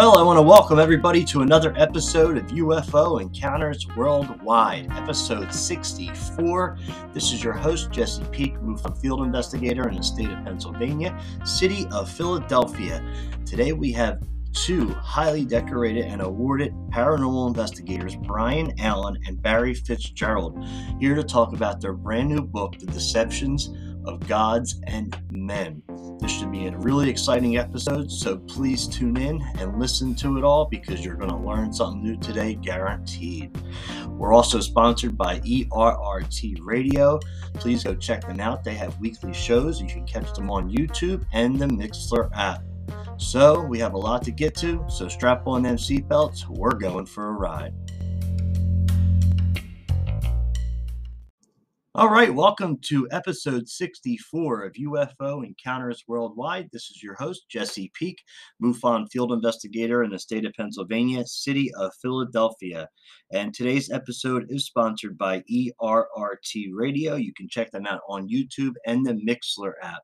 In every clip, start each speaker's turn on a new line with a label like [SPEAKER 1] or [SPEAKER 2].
[SPEAKER 1] Well, I want to welcome everybody to another episode of UFO Encounters Worldwide, episode 64. This is your host, Jesse Peak, MUFON field investigator in the state of Pennsylvania, city of Philadelphia. Today we have two highly decorated and awarded paranormal investigators, Brian Allen and Barry Fitzgerald, here to talk about their brand new book, The Deceptions of Gods and Men. This should be a really exciting episode, so please tune in and listen to it all because you're going to learn something new today, guaranteed. We're also sponsored by ERRT Radio. Please go check them out. They have weekly shows. You can catch them on YouTube and the Mixlr app. So, we have a lot to get to, so strap on them seatbelts. We're going for a ride. All right, welcome to episode 64 of UFO Encounters Worldwide. This is your host, Jesse Peak, MUFON field investigator in the state of Pennsylvania, city of Philadelphia. And today's episode is sponsored by ERRT Radio. You can check them out on YouTube and the Mixlr app.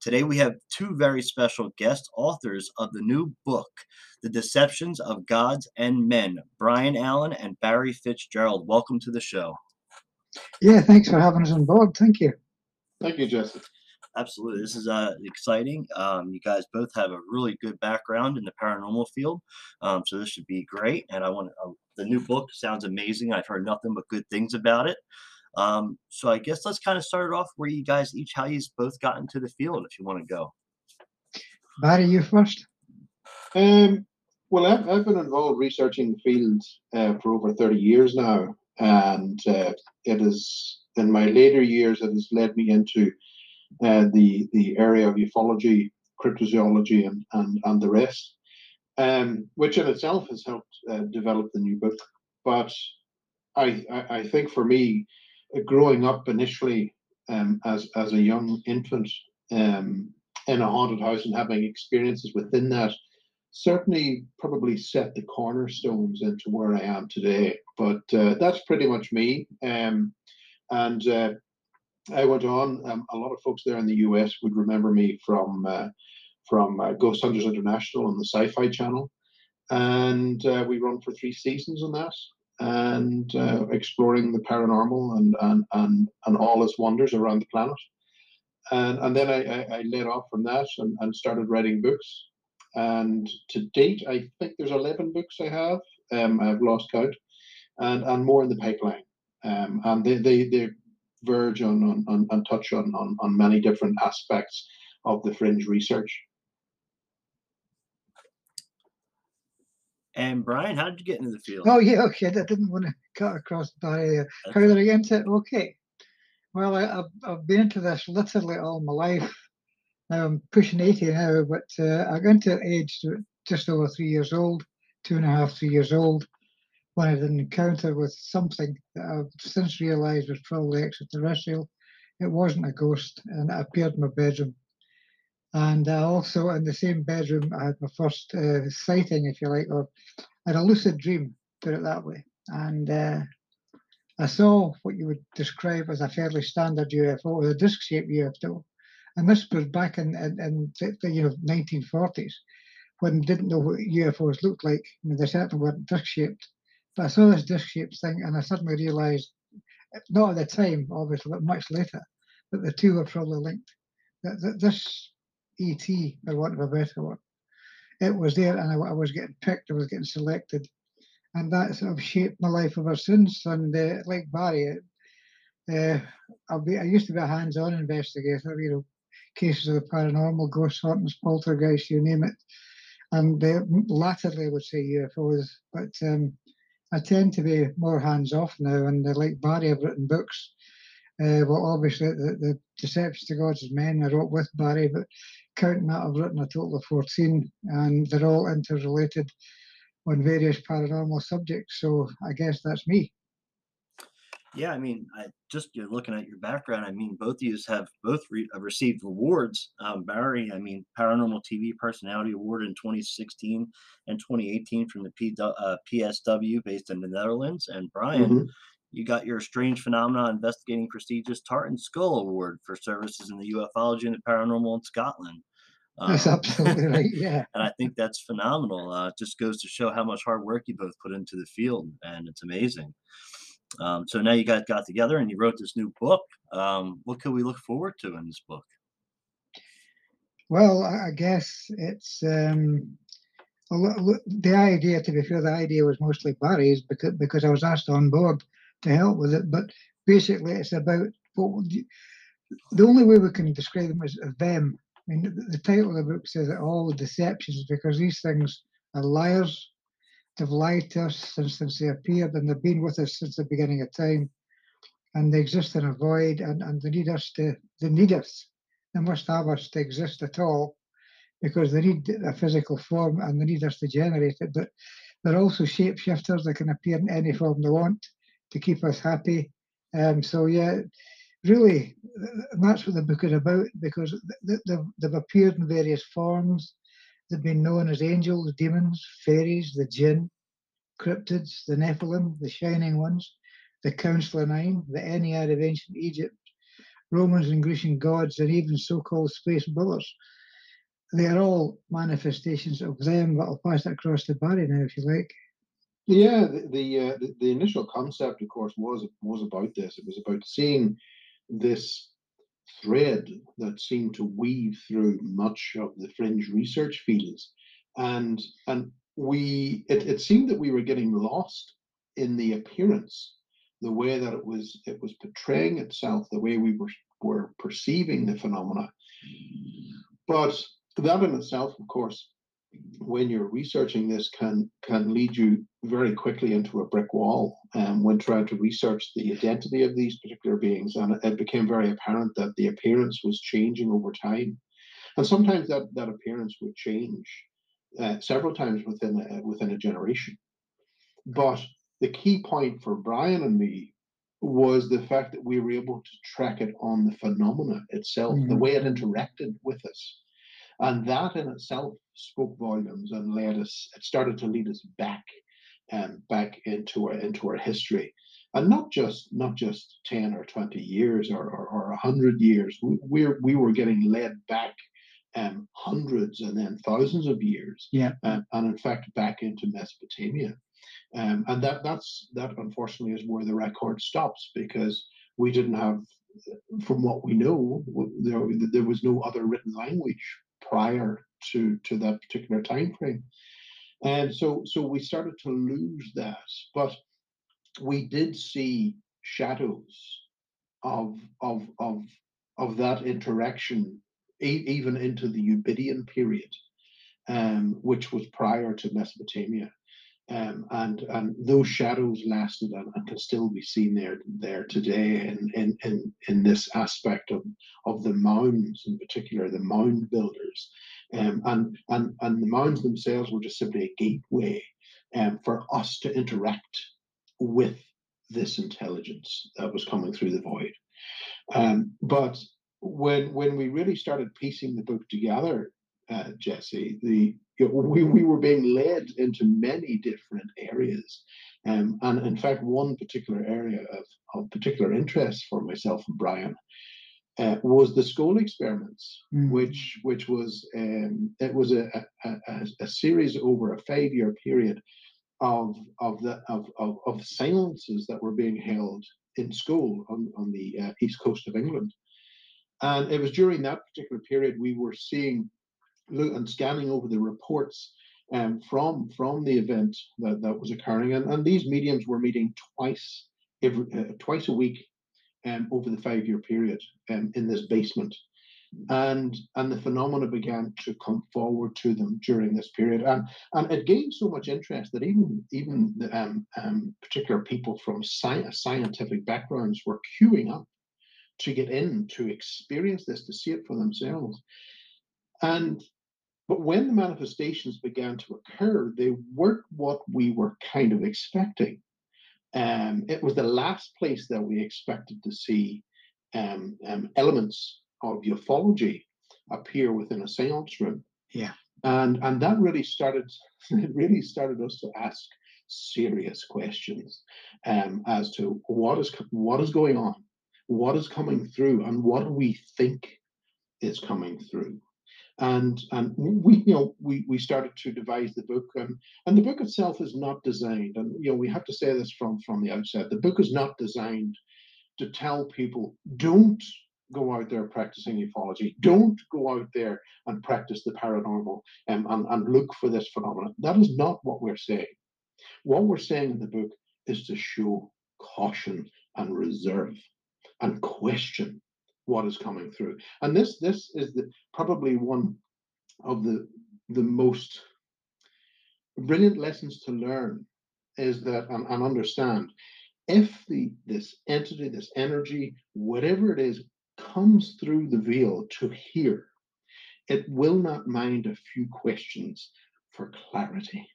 [SPEAKER 1] Today we have two very special guest authors of the new book, The Deceptions of Gods and Men, Brian Allen and Barry Fitzgerald. Welcome to the show.
[SPEAKER 2] Yeah, thanks for having us on board. Thank you.
[SPEAKER 3] Thank you, Jesse.
[SPEAKER 1] Absolutely. This is uh, exciting. Um, you guys both have a really good background in the paranormal field. Um, so this should be great. And I want uh, the new book sounds amazing. I've heard nothing but good things about it. Um, so I guess let's kind of start it off where you guys each, how you both got into the field, if you want to go.
[SPEAKER 2] Barry, you first.
[SPEAKER 3] Um, well, I've, I've been involved researching the field uh, for over 30 years now and uh, it is in my later years it has led me into uh, the the area of ufology, cryptozoology, and and, and the rest, um, which in itself has helped uh, develop the new book. But I, I, I think for me, growing up initially um, as as a young infant um, in a haunted house and having experiences within that certainly probably set the cornerstones into where I am today. But uh, that's pretty much me. Um, and uh, I went on. Um, a lot of folks there in the US would remember me from uh, from uh, Ghost Hunters International on the Sci-Fi Channel, and uh, we run for three seasons on that. And uh, exploring the paranormal and, and and and all its wonders around the planet, and and then I, I, I led off from that and, and started writing books and to date, I think there's 11 books I have. Um, I've lost count, and and more in the pipeline. Um, and they they they verge on on, on, on touch on, on on many different aspects of the fringe research.
[SPEAKER 1] And Brian, how did you get into the field?
[SPEAKER 2] Oh yeah, okay. I didn't want to cut across Barry. How did I get into it? Okay. Well, I, have I've been into this literally all my life. Now I'm pushing 80 now, but uh, I got into age just over three years old, two and a half, three years old, when I had an encounter with something that I've since realized was probably extraterrestrial. It wasn't a ghost, and it appeared in my bedroom. And uh, also in the same bedroom, I had my first uh, sighting, if you like, or I had a lucid dream, put it that way. And uh, I saw what you would describe as a fairly standard UFO, a disc-shaped UFO and this was back in, in, in the you know 1940s when didn't know what UFOs looked like. I mean, they certainly weren't disc shaped. But I saw this disc shaped thing and I suddenly realized, not at the time, obviously, but much later, that the two were probably linked. That, that this ET, for want of a better word, it was there and I, I, was getting picked, I was getting selected. And that sort of shaped my life ever since. And uh, like Barry, uh, be, I used to be a hands on investigator, you know, cases of the paranormal, ghost hauntings, poltergeist, you name it. And uh, latterly, I would say UFOs, but um, I tend to be more hands off now. And like Barry, I've written books. Uh, well, obviously, the, the Deception to Gods Men I wrote with Barry, but counting that, I've written a total of 14, and they're all interrelated on various paranormal subjects. So I guess that's me.
[SPEAKER 1] Yeah, I mean, I just you're looking at your background. I mean, both of you have both re- have received awards. Um, Barry, I mean, Paranormal TV Personality Award in 2016 and 2018 from the P, uh, PSW based in the Netherlands. And Brian, mm-hmm. you got your Strange Phenomena Investigating Prestigious Tartan Skull Award for services in the ufology and the paranormal in Scotland.
[SPEAKER 2] That's
[SPEAKER 1] Um,
[SPEAKER 2] absolutely right. Yeah.
[SPEAKER 1] and I think that's phenomenal. Uh, it just goes to show how much hard work you both put into the field, and it's amazing. Um, so now you guys got together and you wrote this new book. Um, what could we look forward to in this book?
[SPEAKER 2] Well, I guess it's um, the idea. To be fair, the idea was mostly Barry's because because I was asked on board to help with it. But basically, it's about what you, the only way we can describe them is them. I mean, the, title of the book says it all the deceptions because these things are liars. They've us since, since they appeared, and they've been with us since the beginning of time. And they exist in a void, and, and they need us to. They need us they must have us to exist at all because they need a physical form and they need us to generate it. But they're also shapeshifters that can appear in any form they want to keep us happy. Um, so yeah, really, that's what the book is about because th- th- they've, they've appeared in various forms. They've been known as angels, demons, fairies, the jinn, cryptids, the Nephilim, the Shining Ones, the Council Nine, the Ennead of ancient Egypt, Romans and Grecian gods, and even so-called space bullets. They are all manifestations of them, but I'll pass it across to Barry now, if you like.
[SPEAKER 3] Yeah, the the, uh, the the initial concept, of course, was was about this. It was about seeing this thread that seemed to weave through much of the fringe research fields, and and we it, it seemed that we were getting lost in the appearance, the way that it was it was portraying itself, the way we were were perceiving the phenomena. But that in itself, of course, when you're researching this can can lead you very quickly into a brick wall um, when trying to research the identity of these particular beings and it, became very apparent that the appearance was changing over time. And sometimes that that appearance would change uh, several times within a, within a generation. But the key point for brian and me was the fact that we were able to track it on the phenomena itself the
[SPEAKER 2] Mhm.
[SPEAKER 3] way it interacted with us and that in itself spoke volumes and led us it started to lead us back and back into our into our history and not just not just 10 or 20 years or or, or 100 years we, we're we were getting led back um, hundreds and then thousands of years
[SPEAKER 2] Yeah.
[SPEAKER 3] um, and in fact back into mesopotamia um, and that that's that unfortunately is where the record stops because we didn't have from what we know there, there was no other written language prior to to that particular time frame and so so we started to lose that but we did see shadows of of of of that interaction e- even into the Ubaidian period um, which was prior to Mesopotamia um, and and those shadows lasted and, and can still be seen there there today in in in, in this aspect of of the mounds in particular the mound builders. Um, and and and the mounds themselves were just simply a gateway um, for us to interact with this intelligence that was coming through the void. Um, but when when we really started piecing the book together uh, Jesse, the you know, we, we were being led into many different areas. Um, and in fact, one particular area of, of particular interest for myself and Brian uh, was the Scole experiments,
[SPEAKER 2] Mm.
[SPEAKER 3] which which was um, it was a, a, a, a series over a five year period of of the of, of, of seances that were being held in Scole on, on the uh, east coast of England. And it was during that particular period we were seeing look and scanning over the reports um, from from the event that, that was occurring, and, and these mediums were meeting twice every uh, twice a week um, over the five year period um, in this basement, and and the phenomena began to come forward to them during this period, and and it gained so much interest that even even um, um, particular people from sci- scientific backgrounds were queuing up to get in to experience this to see it for themselves, and but when the manifestations began to occur, they weren't what we were kind of expecting. Um, it was the last place that we expected to see um, um, elements of ufology appear within a seance room.
[SPEAKER 2] Yeah.
[SPEAKER 3] And and that really started it really started us to ask serious questions um, as to what is what is going on, what is coming through, and what do we think is coming through. And and we you know we we started to devise the book and and the book itself is not designed and you know we have to say this from from the outset the book is not designed to tell people don't go out there practicing ufology. Don't go out there and practice the paranormal and, and, and look for this phenomenon. That is not what we're saying. What we're saying in the book is to show caution and reserve and question what is coming through. And this this is the, probably one of the the most brilliant lessons to learn is that and, and understand if the this entity, this energy, whatever it is, comes through the veil to here, it will not mind a few questions for clarity.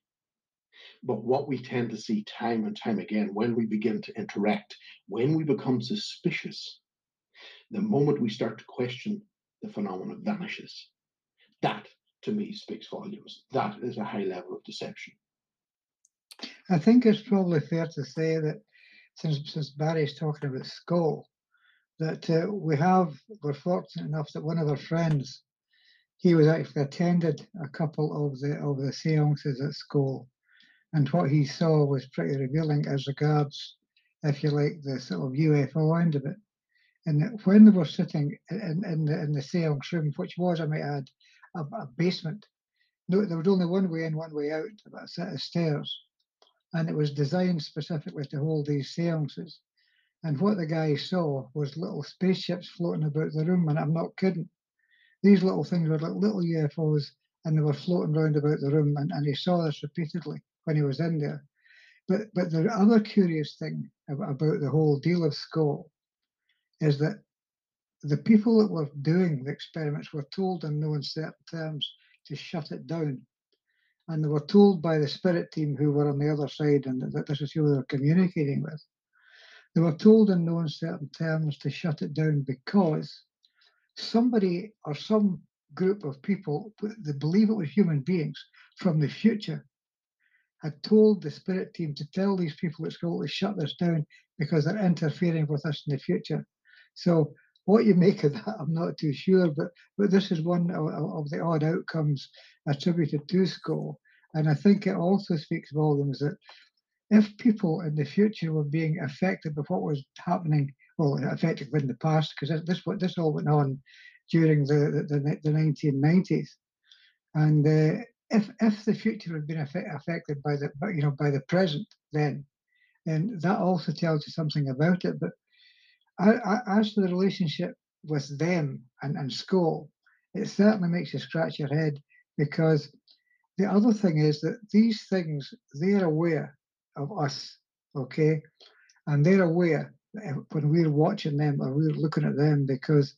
[SPEAKER 3] But what we tend to see time and time again when we begin to interact, when we become suspicious, the moment we start to question, the phenomenon vanishes. That, to me, speaks volumes. That is a high level of deception.
[SPEAKER 2] I think it's probably fair to say that since, since Barry's talking about Scole, that uh, we have, we're fortunate enough that one of our friends, he was actually attended a couple of the of the seances at Scole. And what he saw was pretty revealing as regards, if you like, the sort of UFO end of it. And when they were sitting in, in, the, in the seance room, which was, I might add, a, a basement, no, there was only one way in, one way out, about a set of stairs. And it was designed specifically to hold these seances. And what the guy saw was little spaceships floating about the room. And I'm not kidding. These little things were like little UFOs and they were floating around about the room. And, and he saw this repeatedly when he was in there. But but the other curious thing about, the whole deal of Scole is that the people that were doing the experiments were told in no uncertain terms to shut it down. And they were told by the spirit team who were on the other side and that this is who they were communicating with. They were told in no uncertain terms to shut it down because somebody or some group of people, they believe it was human beings from the future, had told the spirit team to tell these people at Scole to shut this down because they're interfering with us in the future. So what you make of that, I'm not too sure, but but this is one of, of the odd outcomes attributed to Scole. And I think it also speaks volumes that if people in the future were being affected by what was happening, well, affected in the past, because this this all went on during the the, the 1990s, and uh, if if the future had been affected by the you know by the present, then then that also tells you something about it. But as for the relationship with them and, and Scole, it certainly makes you scratch your head because the other thing is that these things, they're aware of us, okay? And they're aware when we're watching them or we're looking at them because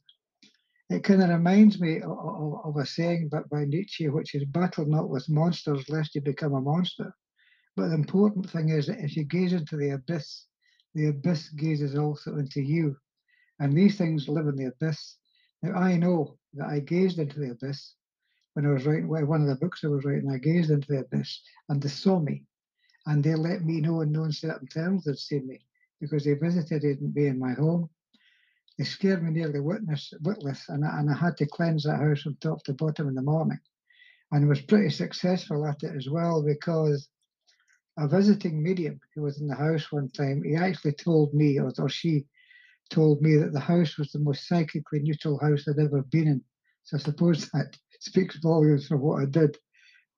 [SPEAKER 2] it kind of reminds me of, of, of, a saying but by Nietzsche, which is battle not with monsters lest you become a monster. But the important thing is that if you gaze into the abyss, the abyss gazes also into you. And these things live in the abyss. Now, I know that I gazed into the abyss when I was writing one of the books I was writing. I gazed into the abyss and they saw me. And they let me know in no uncertain terms they'd seen me because they visited me in my home. They scared me nearly witness, witless, and I, and I had to cleanse that house from top to bottom in the morning. And was pretty successful at it as well because a visiting medium who was in the house one time, he actually told me, or, or she told me that the house was the most psychically neutral house I'd ever been in. So I suppose that speaks volumes for what I did.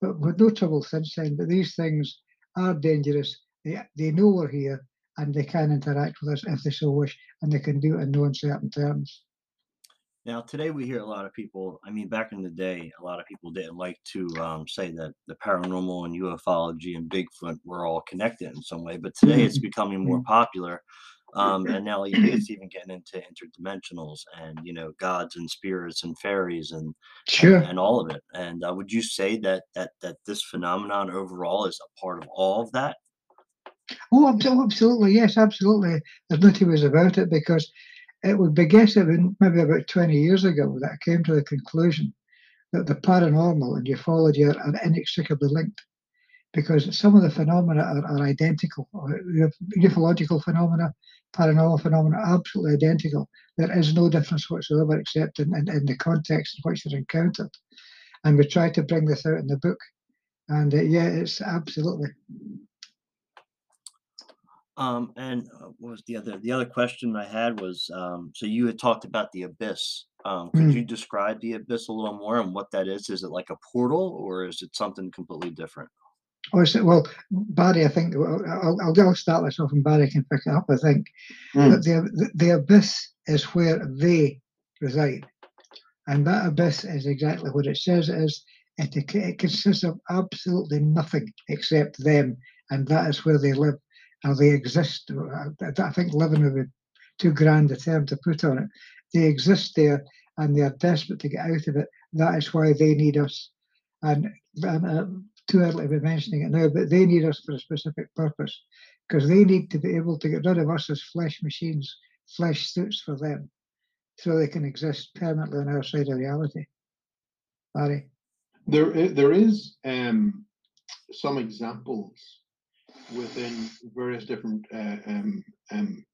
[SPEAKER 2] But with no trouble since then, but these things are dangerous. They, they know we're here and they can interact with us if they so wish, and they can do it in no uncertain terms.
[SPEAKER 1] Now, today we hear a lot of people. I mean, back in the day, a lot of people didn't like to um, say that the paranormal and ufology and Bigfoot were all connected in some way. But today it's mm-hmm. becoming more mm-hmm. popular. Um, and now it's even getting into interdimensionals and you know gods and spirits and fairies and
[SPEAKER 2] sure.
[SPEAKER 1] and, and all of it. And uh, would you say that that that this phenomenon overall is a part of all of that?
[SPEAKER 2] Oh, absolutely, yes, absolutely. There's no two ways about it because it would be guessing maybe about 20 years ago that I came to the conclusion that the paranormal and ufology are, are inextricably linked because some of the phenomena are, are identical. Ufological phenomena, paranormal phenomena, absolutely identical. There is no difference whatsoever except in, in, in the context in which they're encountered. and we try to bring this out in the book. And uh, yeah, it's absolutely.
[SPEAKER 1] Um, and uh, what was the other the other question I had was um, so you had talked about the abyss. Um, could
[SPEAKER 2] Mm.
[SPEAKER 1] you describe the abyss a little more and what that is? Is it like a portal or is it something completely different?
[SPEAKER 2] Oh, so, well, Barry, I think I'll, I'll, I'll start this off and Barry can pick it up. I think
[SPEAKER 3] Mm.
[SPEAKER 2] that the, the the abyss is where they reside, and that abyss is exactly what it says it is. It, it consists of absolutely nothing except them, and that is where they live. Now they exist. I, think living would be too grand a term to put on it. They exist there, and they are desperate to get out of it. That is why they need us. And, and uh, too early to be mentioning it now, but they need us for a specific purpose because they need to be able to get rid of us as flesh machines, flesh suits for them, so they can exist permanently on our side of reality. Barry.
[SPEAKER 3] There, there is um, some examples within various different uh, um, um,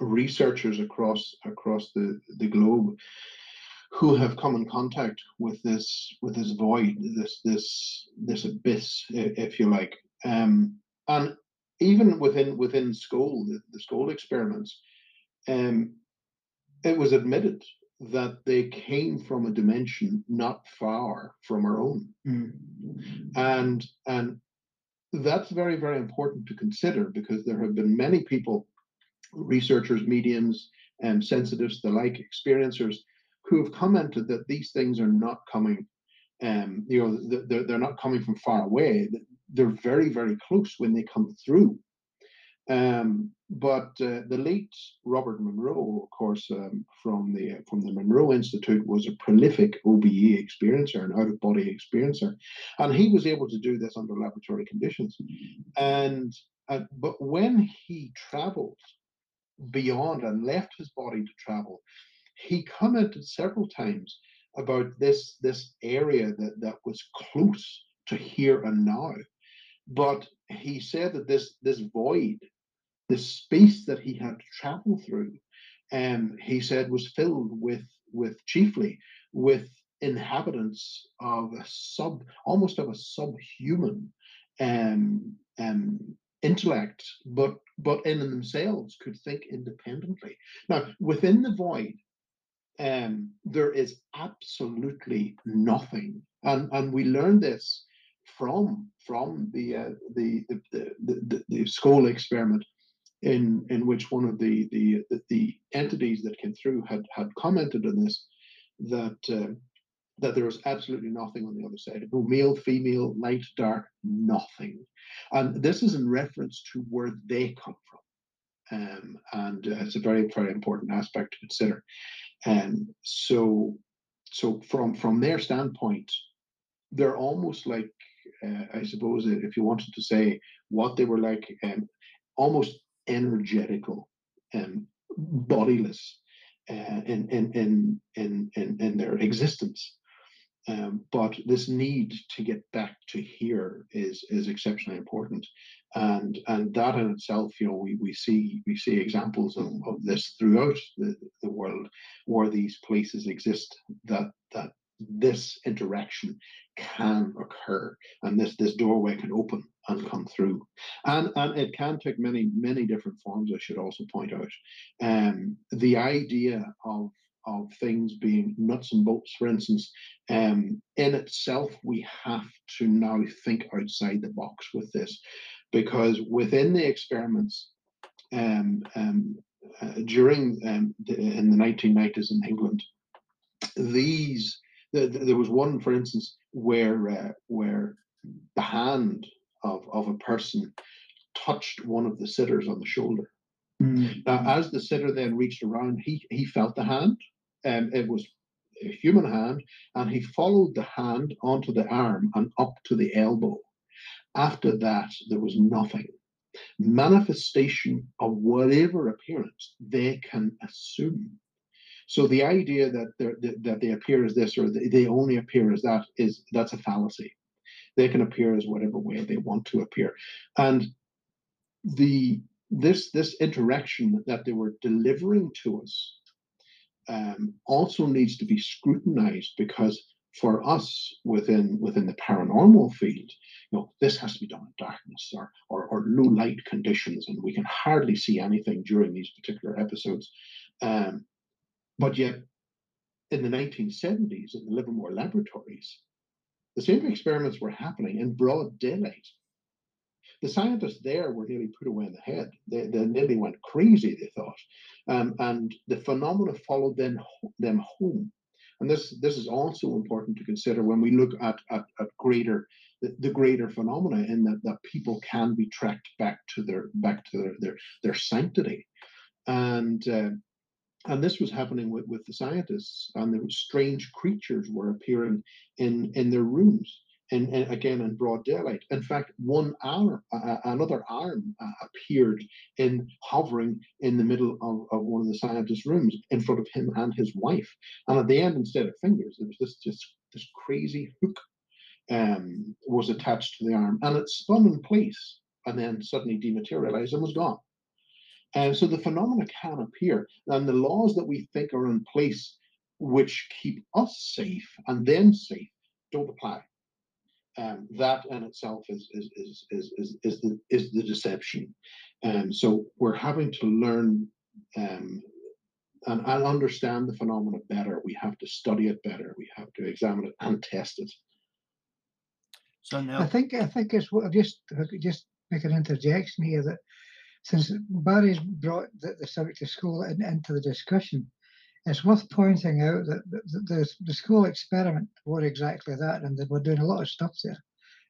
[SPEAKER 3] researchers across across the, the globe who have come in contact with this with this void, this this this abyss, if you like, um, and even within within Scole, the, the Scole experiments, um, it was admitted that they came from a dimension not far from our own. And and that's very very important to consider because there have been many people researchers mediums and sensitives the like experiencers who have commented that these things are not coming um you know they're, they're not coming from far away. They're very very close when they come through um but uh, the late Robert Monroe, of course, um, from the from the Monroe Institute, was a prolific OBE experiencer, an out of body experiencer, and he was able to do this under laboratory conditions. And uh, but when he travelled beyond and left his body to travel, he commented several times about this this area that that was close to here and now. But he said that this this void the space that he had to travel through, um, he said, was filled with with chiefly with inhabitants of a sub, almost of a subhuman um, um, intellect, but but in themselves could think independently. Now, within the void, um, there is absolutely nothing, and and we learn this from from the uh, the, the, the the the Scole experiment in in which one of the the the, entities that came through had had commented on this that uh, that there was absolutely nothing on the other side. No male female light dark nothing. And this is in reference to where they come from. Um, and uh, it's a very very important aspect to consider. And so so from from their standpoint they're almost like uh, i suppose if you wanted to say what they were like um, almost energetical and bodiless uh, in, in, in, in, in, in their existence. Um, but this need to get back to here is is exceptionally important, and and that in itself, you know, we, we see we see examples of, of this throughout the, the world, where these places exist that that this interaction can occur, and this this doorway can open and come through, and and it can take many many different forms. I should also point out, um, the idea of of things being nuts and bolts, for instance, um, in itself, we have to now think outside the box with this, because within the experiments, um, um, uh, during um, the, in the 1990s in England, these the, the- there was one, for instance, where uh, where the hand of of a person touched one of the sitters on the shoulder. Mm. Now, as the sitter then reached around, he he felt the hand, and it was a human hand, and he followed the hand onto the arm and up to the elbow. After that, there was nothing. Manifestation of whatever appearance they can assume. So the idea that they that they appear as this or they they only appear as that is that's a fallacy. They can appear as whatever way they want to appear, and the this this interaction that they were delivering to us um, also needs to be scrutinized because for us within within the paranormal field, you know, this has to be done in darkness or, or or low light conditions, and we can hardly see anything during these particular episodes. Um, but yet, in the 1970s, in the Livermore laboratories, the same experiments were happening in broad daylight. The scientists there were nearly put away in the head. They, they nearly went crazy, they thought. Um, and the phenomena followed them, them home. And this, this is also important to consider when we look at, at, at greater the, the, greater phenomena in that, that people can be tracked back to their back to their their, their sanctity. And uh, and this was happening with, with the scientists and the strange creatures were appearing in in their rooms and, and again in broad daylight. In fact one arm uh, another arm uh, appeared in hovering in the middle of, of one of the scientists rooms in front of him and his wife. And at the end instead of fingers there was this just this crazy hook um, was attached to the arm and it spun in place and then suddenly dematerialized and was gone and so the phenomena can appear, and the laws that we think are in place, which keep us safe and then safe, don't apply. Um, that in itself is is is is is, is the is the deception. And um, so we're having to learn um, and, and understand the phenomena better. We have to study it better. We have to examine it and test it.
[SPEAKER 2] So now, I think I think it's what i just just make an interjection here that since Barry's brought the, the subject of Scole in, into the discussion, it's worth pointing out that the, the, the, Scole experiment were exactly that, and they were doing a lot of stuff there,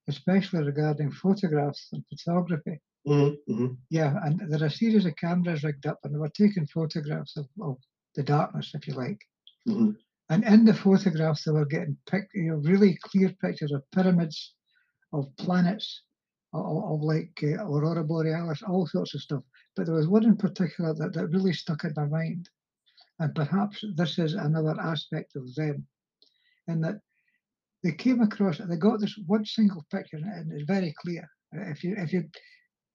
[SPEAKER 2] especially regarding photographs and photography. Mm-hmm. mm-hmm. Yeah, and there are a series of cameras rigged up, and they were taking photographs of, of the darkness, if you like. Mm-hmm. And in the photographs, they were getting pic- you know, really clear pictures of pyramids, of planets, of, of like uh, aurora borealis, all sorts of stuff. But there was one in particular that, that really stuck in my mind, and perhaps this is another aspect of them, in that they came across, they got this one single picture, and it's very clear. If you if you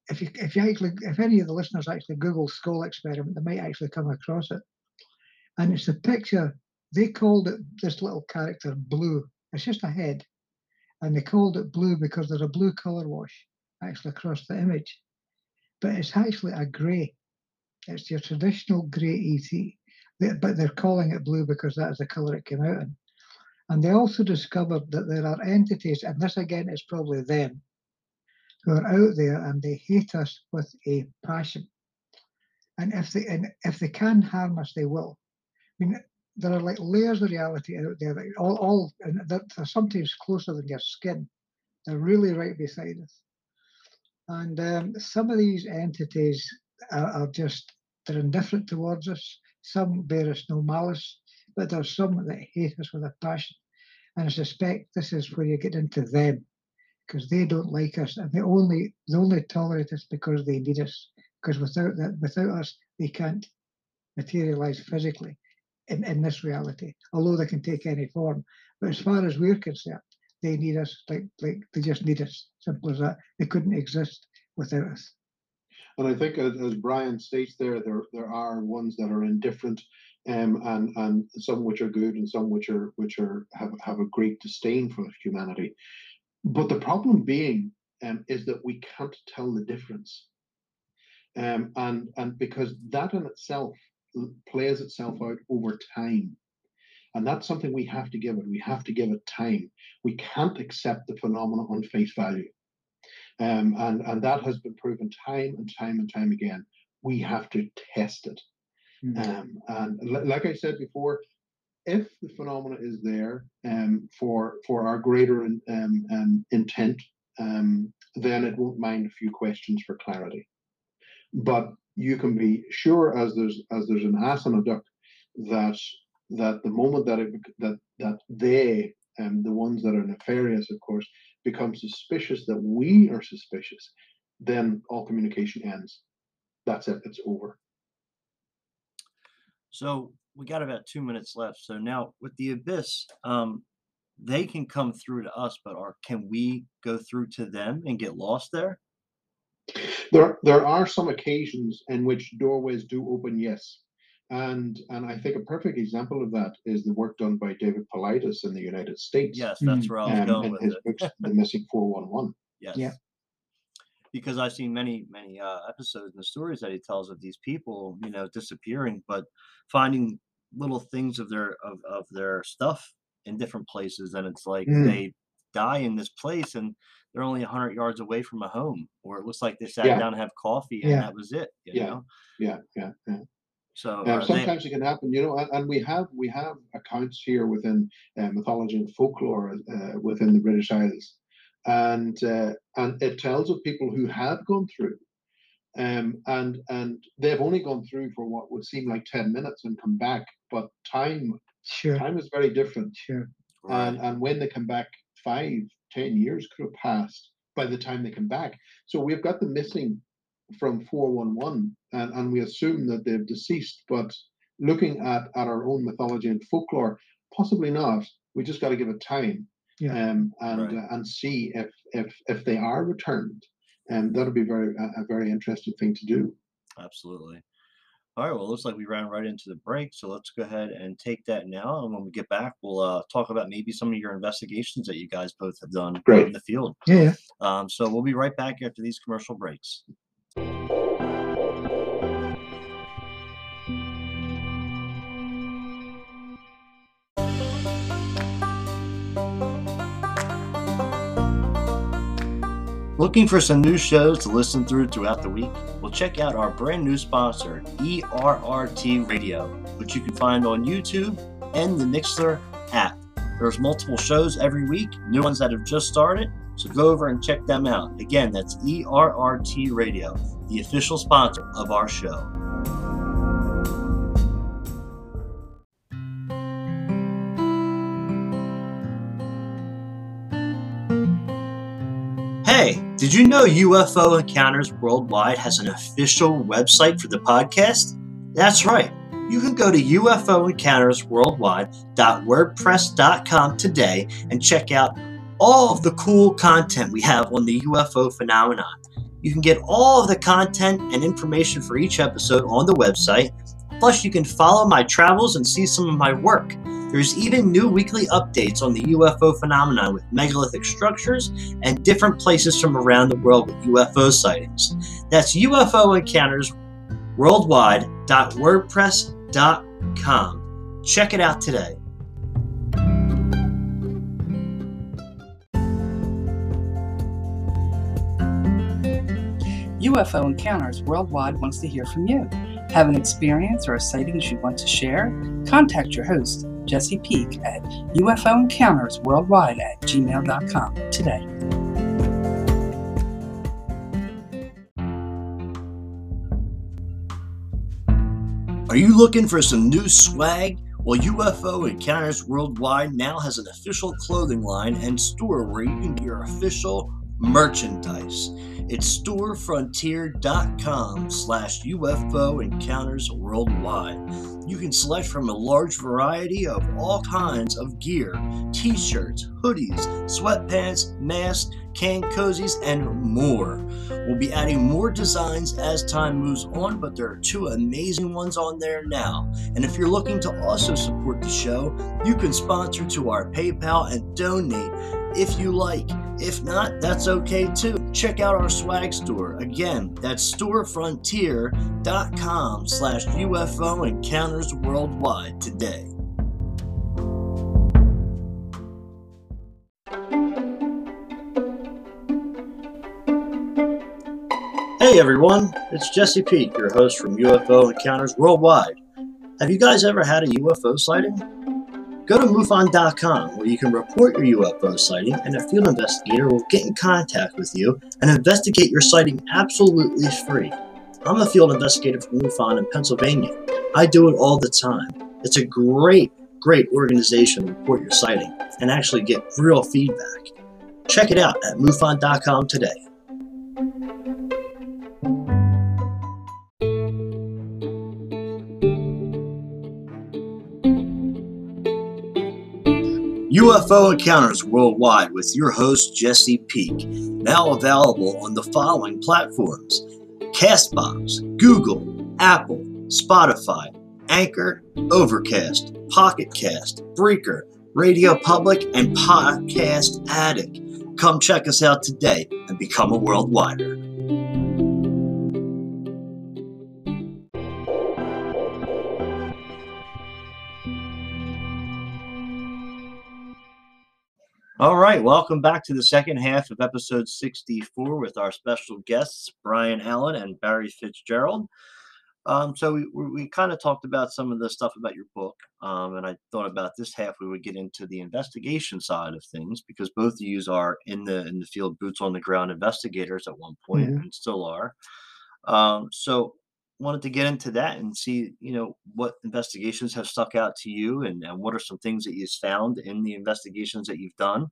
[SPEAKER 2] if you if you actually if any of the listeners actually Google Scole experiment, they might actually come across it. And it's a picture. They called it this little character blue. It's just a head, and they called it blue because there's a blue color wash actually across the image. But it's actually a grey. It's your traditional grey ET, but they're calling it blue because that is the colour it came out in. And they also discovered that there are entities, and this again is probably them, who are out there and they hate us with a passion. And if they and if they can harm us, they will. I mean, there are like layers of reality out there that all, all and that are sometimes closer than your skin. They're really right beside us. And um, some of these entities are, are, just, they're indifferent towards us. Some bear us no malice, but there's some that hate us with a passion. And I suspect this is where you get into them because they don't like us and they only they only tolerate us because they need us. Because without that, without us, they can't materialize physically in, in this reality, although they can take any form. But as far as we're concerned, they need us like like they just need us. Simple as that. They couldn't exist without us.
[SPEAKER 3] And I think, as, Brian states there, there there are ones that are indifferent, um, and and some which are good, and some which are which are have have a great disdain for humanity. But the problem being um, is that we can't tell the difference, um, and and because that in itself plays itself out over time. And that's something we have to give it. We have to give it time. We can't accept the phenomena on face value. Um, and, and that has been proven time and time and time again. We have to test it. Mm-hmm. Um, and l- like I said before, if the phenomena is there um, for for our greater um, um, intent, um, then it won't mind a few questions for clarity. But you can be sure, as there's as there's an ass in a duck, that that the moment that it that that they and um, the ones that are nefarious, of course, become suspicious that we are suspicious, then all communication ends. That's it. It's over.
[SPEAKER 1] So we got about two minutes left. So now with the abyss, um, they can come through to us, but are can we go through to them and get lost there?
[SPEAKER 3] There, there are some occasions in which doorways do open, yes. and and I think a perfect example of that is the work done by David Paulides in the United States.
[SPEAKER 1] Yes, that's where I was
[SPEAKER 3] um,
[SPEAKER 1] going
[SPEAKER 3] in
[SPEAKER 1] with
[SPEAKER 3] his
[SPEAKER 1] it.
[SPEAKER 3] books, The Missing 411.
[SPEAKER 1] Yes.
[SPEAKER 2] Yeah.
[SPEAKER 1] Because I've seen many, many uh, episodes and the stories that he tells of these people, you know, disappearing, but finding little things of their of, of their stuff in different places, and it's like
[SPEAKER 3] Mm.
[SPEAKER 1] they die in this place and they're only hundred yards away from a home, or it looks like they sat
[SPEAKER 3] Yeah.
[SPEAKER 1] down and have coffee and
[SPEAKER 2] Yeah.
[SPEAKER 1] that was it. You
[SPEAKER 3] Yeah.
[SPEAKER 1] know?
[SPEAKER 3] Yeah, yeah, yeah.
[SPEAKER 1] So
[SPEAKER 3] Um,
[SPEAKER 1] uh, they-
[SPEAKER 3] sometimes it can happen, you know, and, and we have we have accounts here within uh, mythology and folklore uh, within the British Isles, and uh, and it tells of people who have gone through, um, and and they've only gone through for what would seem like ten minutes and come back, but time
[SPEAKER 2] Sure,
[SPEAKER 3] time is very different,
[SPEAKER 2] sure.
[SPEAKER 1] right.
[SPEAKER 3] and and when they come back, five, ten years could have passed by the time they come back. So we've got them missing from 411 and, and we assume that they've deceased, but looking at, at our own mythology and folklore, possibly not. We just got to give it time
[SPEAKER 2] Yeah.
[SPEAKER 3] um, and
[SPEAKER 1] Right.
[SPEAKER 3] uh, and see if if if they are returned. And that'll be very a, a very interesting thing to do.
[SPEAKER 1] Absolutely. All right. Well, it looks like we ran right into the break, so let's go ahead and take that now. And when we get back, we'll uh, talk about maybe some of your investigations that you guys both have done
[SPEAKER 3] Great.
[SPEAKER 1] in the field.
[SPEAKER 2] Yeah, yeah.
[SPEAKER 1] Um, so we'll be right back after these commercial breaks. Looking for some new shows to listen through throughout the week? Check out our brand new sponsor, ERRT Radio, which you can find on YouTube and the Mixlr app. There's multiple shows every week, new ones that have just started, so go over and check them out. Again, that's ERRT Radio, the official sponsor of our show. Hey, did you know UFO Encounters Worldwide has an official website for the podcast? That's right. You can go to UFOEncountersWorldwide.wordpress.com today and check out all of the cool content we have on the UFO phenomenon. You can get all of the content and information for each episode on the website. Plus, you can follow my travels and see some of my work. There's even new weekly updates on the UFO phenomenon with megalithic structures and different places from around the world with UFO sightings. That's UFO Encounters Worldwide.wordpress.com. Check it out today.
[SPEAKER 4] UFO Encounters Worldwide wants to hear from you. Have an experience or a sightings you want to share? Contact your host, Jesse Peak, at UFO Encounters Worldwide at gmail.com today.
[SPEAKER 1] Are you looking for some new swag? Well, UFO Encounters Worldwide now has an official clothing line and store where you can get your official merchandise. It's storefrontier.com slash UFO Encounters Worldwide. You can select from a large variety of all kinds of gear t-shirts, hoodies, sweatpants, masks, can cozies, and more. We'll be adding more designs as time moves on, but there are two amazing ones on there now. And if you're looking to also support the show, you can sponsor to our PayPal and donate if you like. If not, that's okay too. Check out our swag store. Again, that's storefrontier.com slash UFO Encounters Worldwide today. Hey everyone, it's Jesse Peak, your host from UFO Encounters Worldwide. Have you guys ever had a UFO sighting? Go to MUFON.com where you can report your UFO sighting and a field investigator will get in contact with you and investigate your sighting absolutely free. I'm a field investigator from MUFON in Pennsylvania. I do it all the time. It's a great, great organization to report your sighting and actually get real feedback. Check it out at MUFON.com today. UFO Encounters Worldwide with your host Jesse Peak, now available on the following platforms Castbox, Google, Apple, Spotify, Anchor, Overcast, Pocket Cast, Breaker, Radio Public, and Podcast Addict. Come check us out today and become a worldwider. All right, welcome back to the second half of episode 64 with our special guests, Brian Allan and Barry Fitzgerald. Um, so we, we kind of talked about some of the stuff about your book, um, and I thought about this half we would get into the investigation side of things because both of you are in the in the field, boots on the ground investigators at one point
[SPEAKER 3] Mhm.
[SPEAKER 1] and still are. Um, so wanted to get into that and see you know what investigations have stuck out to you and, and what are some things that you've found in the investigations that you've done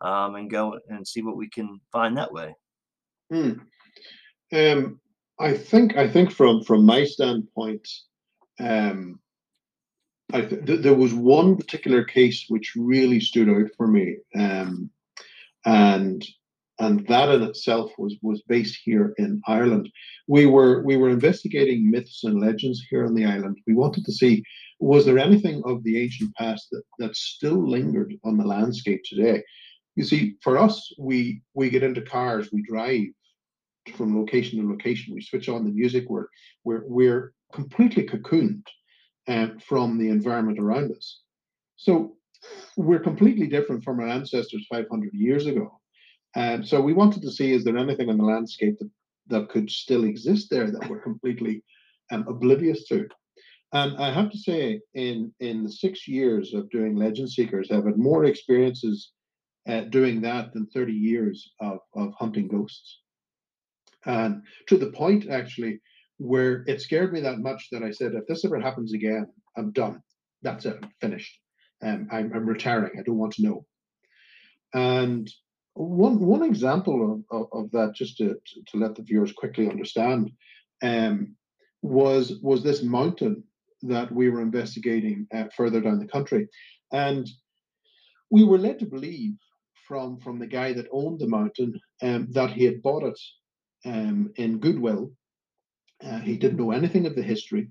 [SPEAKER 1] um, and go and see what we can find that way
[SPEAKER 3] Hmm. Um, I think I think from from my standpoint, um, I th- th- there was one particular case which really stood out for me, um, and and that in itself was was based here in Ireland. We were we were investigating myths and legends here on the island. We wanted to see was there anything of the ancient past that that still lingered on the landscape today. You see, for us, we we get into cars, we drive from location to location. We switch on the music. We're we're we're completely cocooned um, from the environment around us. So we're completely different from our ancestors 500 years ago. And so we wanted to see is there anything in the landscape that, that could still exist there that we're completely um, oblivious to. And I have to say, in in the six years of doing Legend Seekers, I've had more experiences uh, doing that than 30 years of, of hunting ghosts. And to the point, actually, where it scared me that much that I said, if this ever happens again, I'm done. That's it. I'm finished. Um, I'm, I'm retiring. I don't want to know. And one one example of, of, of that, just to, to, let the viewers quickly understand, um, was was this mountain that we were investigating uh, further down the country, and we were led to believe from from the guy that owned the mountain um, that he had bought it um, in goodwill. Uh, he didn't know anything of the history,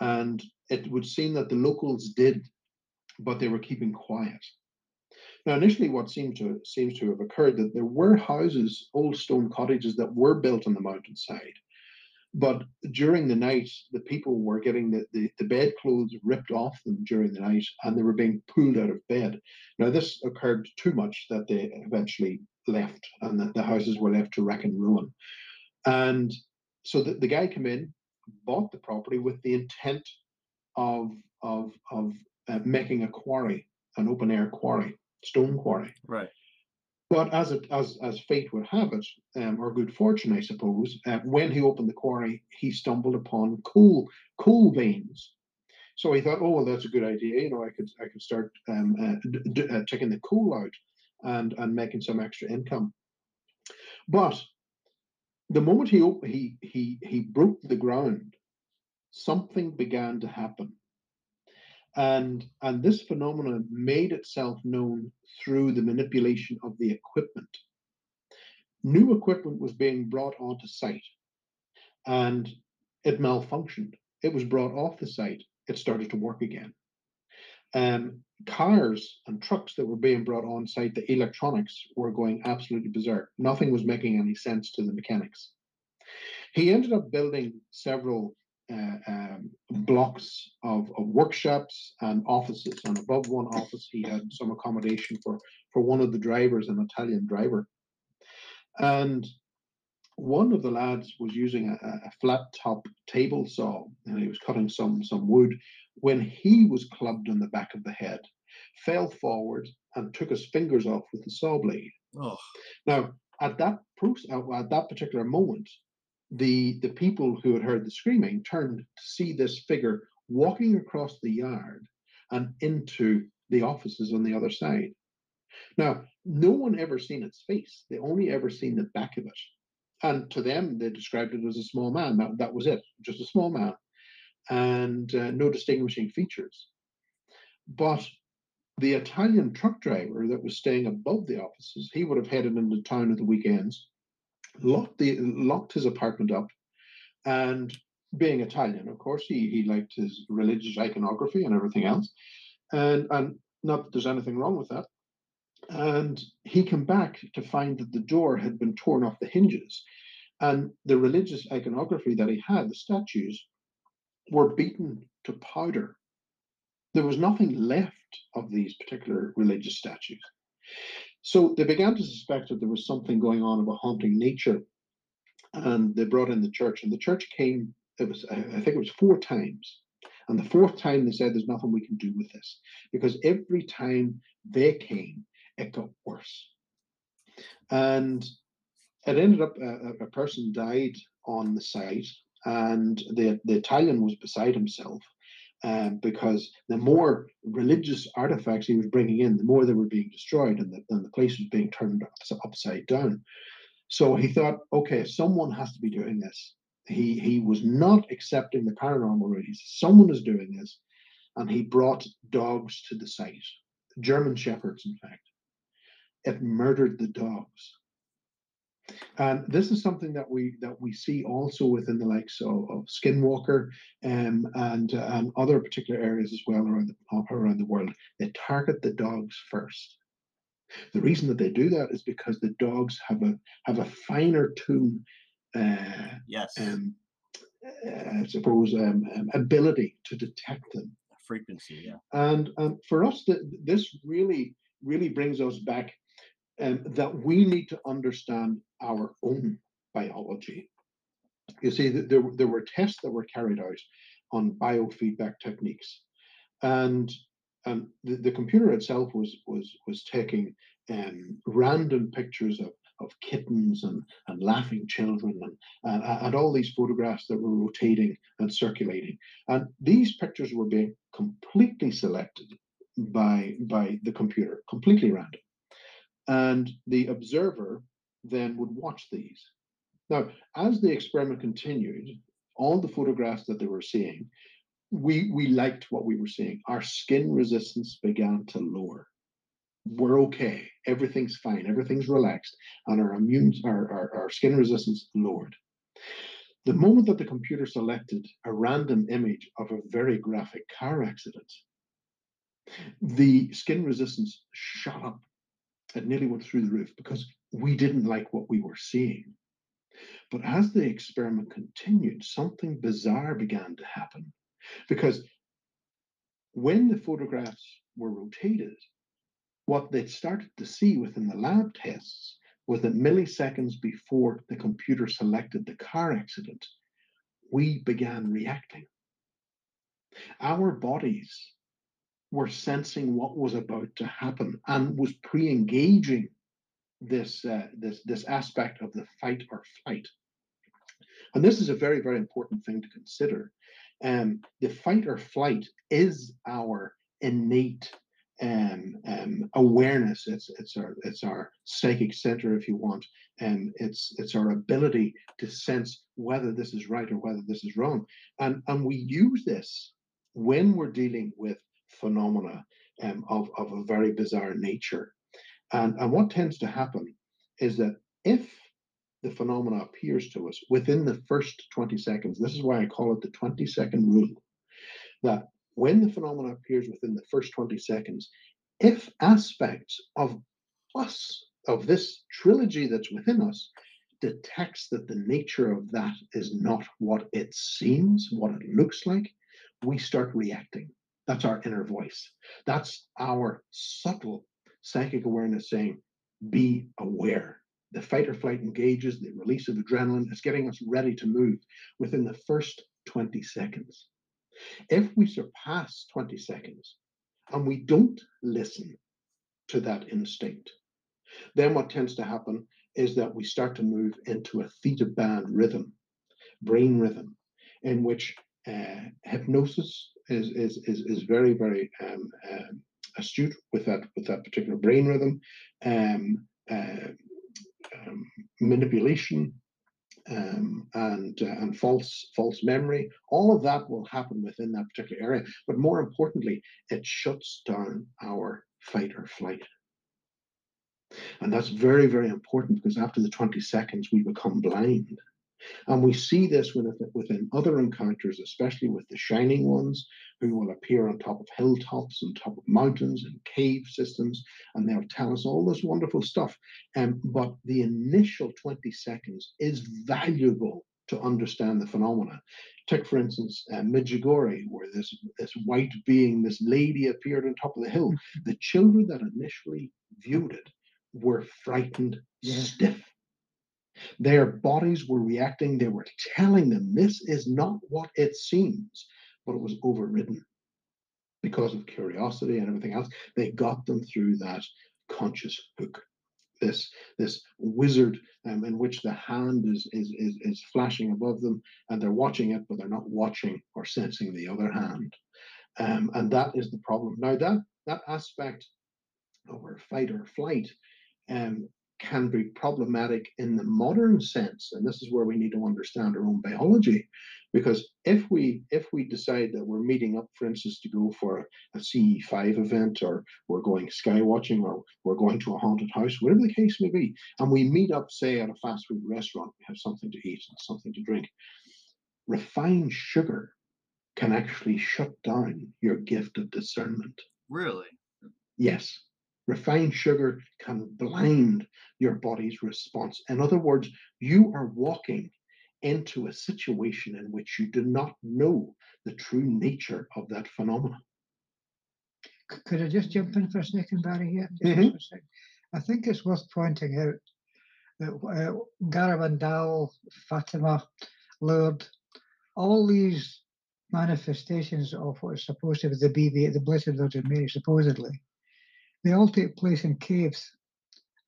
[SPEAKER 3] and it would seem that the locals did, but they were keeping quiet. Now, initially, what seemed to seems to have occurred that there were houses, old stone cottages that were built on the mountainside, but during the night, the people were getting the, the, the bedclothes ripped off them during the night, and they were being pulled out of bed. Now, this occurred too much that they eventually left, and that the houses were left to wreck and ruin. And so the, the guy came in, bought the property with the intent of of of uh, making a quarry, an open air quarry, stone quarry.
[SPEAKER 1] right
[SPEAKER 3] But as it as as fate would have it, um, or good fortune, I suppose, uh, when he opened the quarry, he stumbled upon coal coal veins. So he thought, oh well, that's a good idea. You know, I could I could start um, uh, d- uh, taking the coal out and and making some extra income. But the moment he he he he broke the ground, something began to happen. And and this phenomenon made itself known through the manipulation of the equipment. New equipment was being brought onto site and it malfunctioned. It was brought off the site, it started to work again. Um, cars and trucks that were being brought on site, the electronics were going absolutely berserk. Nothing was making any sense to the mechanics. He ended up building several um, blocks of, of workshops and offices. And above one office, he had some accommodation for, for one of the drivers, an Italian driver. And one of the lads was using a, a flat top table saw and he was cutting some, some wood when he was clubbed in the back of the head, fell forward, and took his fingers off with the saw blade.
[SPEAKER 1] oh
[SPEAKER 3] Now, at that uh, at that particular moment, the the people who had heard the screaming turned to see this figure walking across the yard and into the offices on the other side. Now, no one ever seen its face; they only ever seen the back of it, and to them, they described it as a small man. That that was it, just a small man, and uh, no distinguishing features. But the Italian truck driver that was staying above the offices, he would have headed into town at the weekends, locked the locked his apartment up, and being Italian, of course, he, he liked his religious iconography and everything else. And, and not that there's anything wrong with that. And he came back to find that the door had been torn off the hinges. And the religious iconography that he had, the statues, were beaten to powder. There was nothing left of these particular religious statues. So they began to suspect that there was something going on of a haunting nature. And they brought in the church, and the church came, it was, I think it was four times. And the fourth time they said, There's nothing we can do with this. Because every time they came, it got worse. And it ended up uh, a, a person died on the site, and the, the Italian was beside himself. Um, because the more religious artifacts he was bringing in, the more they were being destroyed, and the, and the place was being turned upside down. So he thought, okay, someone has to be doing this. He he was not accepting the paranormal readings. Someone is doing this, and he brought dogs to the site, German shepherds, in fact. It murdered the dogs. And this is something that we that we see also within the likes of, of Skinwalker um, and uh, and other particular areas as well around the around the world. They target the dogs first. The reason that they do that is because the dogs have a have a finer tune uh,
[SPEAKER 1] yes.
[SPEAKER 3] um, uh, I suppose, um, um, ability to detect them.
[SPEAKER 1] Frequency, yeah.
[SPEAKER 3] And um, for us, th- this really, really brings us back um, that we need to understand our own biology. You see, there, there were tests that were carried out on biofeedback techniques, and and the, the computer itself was was was taking um, random pictures of of kittens and, and laughing children and, and, and all these photographs that were rotating and circulating. And these pictures were being completely selected by, by the computer, completely random. And the observer then would watch these. Now, as the experiment continued, all the photographs that they were seeing, we, we liked what we were seeing. Our skin resistance began to lower we're okay. Everything's fine. Everything's relaxed, and our immune, our, our, our skin resistance lowered. The moment that the computer selected a random image of a very graphic car accident, the skin resistance shot up. It nearly went through the roof because we didn't like what we were seeing. But as the experiment continued, something bizarre began to happen because when the photographs were rotated, what they'd started to see within the lab tests was that milliseconds before the computer selected the car accident, we began reacting. Our bodies were sensing what was about to happen and was pre-engaging this, uh, this, this aspect of the fight or flight. And this is a very, very important thing to consider. Um, the fight or flight is our innate um, um, awareness. It's it's our it's our psychic center, if you want, and it's it's our ability to sense whether this is right or whether this is wrong, and and we use this when we're dealing with phenomena um, of of a very bizarre nature, and and what tends to happen is that if the phenomena appears to us within the first 20 seconds. This is why I call it the 20 second rule. That when the phenomenon appears within the first 20 seconds, if aspects of us, of this trilogy that's within us, detects that the nature of that is not what it seems, what it looks like, we start reacting. That's our inner voice. That's our subtle psychic awareness saying, be aware. The fight or flight engages, the release of adrenaline is getting us ready to move within the first 20 seconds. If we surpass 20 seconds and we don't listen to that instinct, then what tends to happen is that we start to move into a theta band rhythm, brain rhythm, in which uh, hypnosis is, is, is, is very, very um, um, astute with that, with that particular brain rhythm. Um, uh, um, manipulation um, and uh, and false false memory. All of that will happen within that particular area. But more importantly, it shuts down our fight or flight. And that's very, very important because after the 20 seconds, we become blind. And we see this within, within other encounters, especially with the shining ones who will appear on top of hilltops and top of mountains and cave systems, and they'll tell us all this wonderful stuff. Um, but the initial 20 seconds is valuable to understand the phenomena. Take, for instance, uh, Medjugorje, where this, this white being, this lady appeared on top of the hill. The children that initially viewed it were frightened
[SPEAKER 2] Yeah.
[SPEAKER 3] stiff. Their bodies were reacting, they were telling them this is not what it seems, but it was overridden because of curiosity and everything else. They got them through that conscious hook. This this wizard um, in which the hand is, is is is flashing above them and they're watching it, but they're not watching or sensing the other hand. Um, and that is the problem. Now that that aspect of our fight or flight um, can be problematic in the modern sense, and this is where we need to understand our own biology. Because if we if we decide that we're meeting up, for instance, to go for a, a CE5 event, or we're going sky watching, or we're going to a haunted house, whatever the case may be, and we meet up, say, at a fast food restaurant, we have something to eat and something to drink. Refined sugar can actually shut down your gift of discernment.
[SPEAKER 1] Really?
[SPEAKER 3] Yes, refined sugar can blind your body's response. In other words, you are walking into a situation in which you do not know the true nature of that phenomenon.
[SPEAKER 2] Could I just jump in for a second, Barry? Here,
[SPEAKER 3] Mhm.
[SPEAKER 2] second. I think it's worth pointing out that uh, Garabandal, Fatima, Lourdes, all these manifestations of what is supposed to be the BV, the Blessed Virgin Mary, supposedly, they all take place in caves.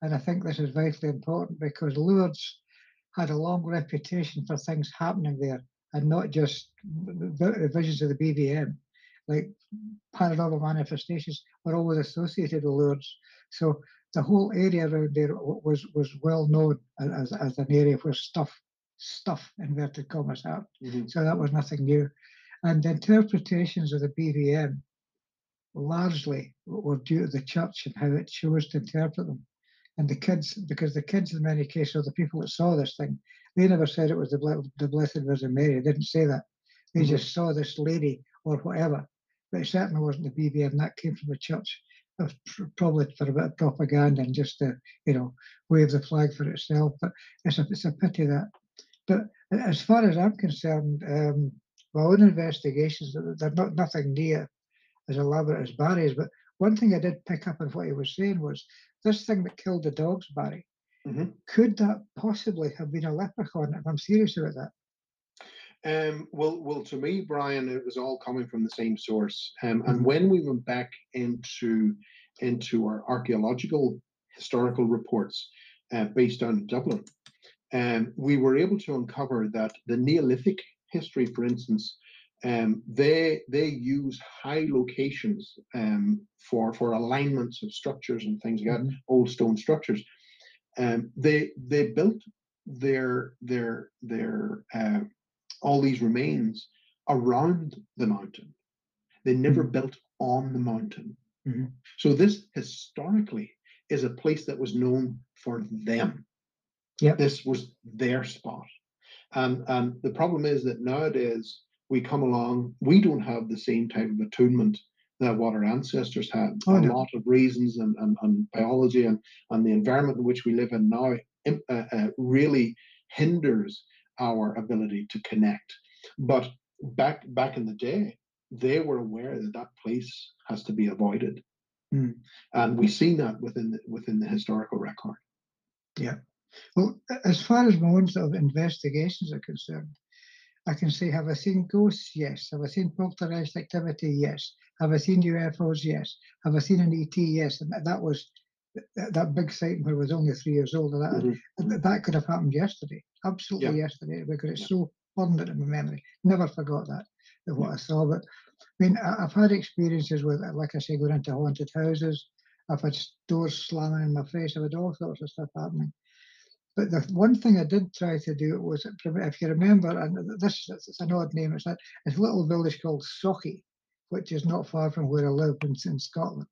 [SPEAKER 2] And I think this is vitally important because Lourdes had a long reputation for things happening there and not just the the visions of the BVM. Like paranormal manifestations were always associated with Lourdes. So the whole area around there was was well known as, as an area where stuff stuff inverted commas happened. Mm-hmm. So that was nothing new. And the interpretations of the BVM largely were due to the church and how it chose to interpret them. And the kids, because the kids in many cases, are the people that saw this thing, they never said it was the, the Blessed Virgin Mary. They didn't say that. They
[SPEAKER 3] Mhm.
[SPEAKER 2] just saw this lady or whatever. But it certainly wasn't the BVM. That came from the church. It was pr- probably for a bit of propaganda and just to, you know, wave the flag for itself. But it's a, it's a pity that. But as far as I'm concerned, um, my own investigations, they're not nothing near as elaborate as Barry's. But one thing I did pick up on what he was saying was this thing that killed the dogs, Barry.
[SPEAKER 3] Mhm.
[SPEAKER 2] Could that possibly have been a leprechaun? If I'm serious about that.
[SPEAKER 3] Um, well, well, to me, Brian, it was all coming from the same source. Um, and
[SPEAKER 2] Mhm.
[SPEAKER 3] when we went back into into our archaeological historical reports uh, based on Dublin, um, we were able to uncover that the Neolithic history, for instance, um, they they use high locations um, for for alignments of structures and things like that,
[SPEAKER 2] Mhm.
[SPEAKER 3] old stone structures. Um, they they built their their their uh, all these remains around the mountain. They never built on the mountain.
[SPEAKER 2] Mhm.
[SPEAKER 3] So this historically is a place that was known for them.
[SPEAKER 2] Yep.
[SPEAKER 3] This was their spot. And and the problem is that nowadays we come along, we don't have the same type of attunement that what our ancestors had.
[SPEAKER 2] Oh,
[SPEAKER 3] a
[SPEAKER 2] no.
[SPEAKER 3] lot of reasons and, and, and biology and, and the environment in which we live in now uh, uh, really hinders our ability to connect. But back back in the day, they were aware that that place has to be avoided,
[SPEAKER 2] Mm.
[SPEAKER 3] and we've seen that within the, within the historical record.
[SPEAKER 2] Yeah. Well, as far as sort of investigations are concerned, I can say, have I seen ghosts? Yes. Have I seen poltergeist activity? Yes. Have I seen UFOs? Yes. Have I seen an ET? Yes. And that, that was that, that big sighting where I was only three years old. That,
[SPEAKER 3] Mhm.
[SPEAKER 2] that- could have happened yesterday, absolutely yesterday, because it's so burned into my memory. Never forgot that, what I saw. But I mean, I, I've had experiences with, like I say, going into haunted houses. I've had doors slamming in my face. I've had all sorts of stuff happening. But the one thing I did try to do was, if you remember, and this it's an odd name, it's a, it's a little village called Sauchie, which is not far from where I live in, in Scotland.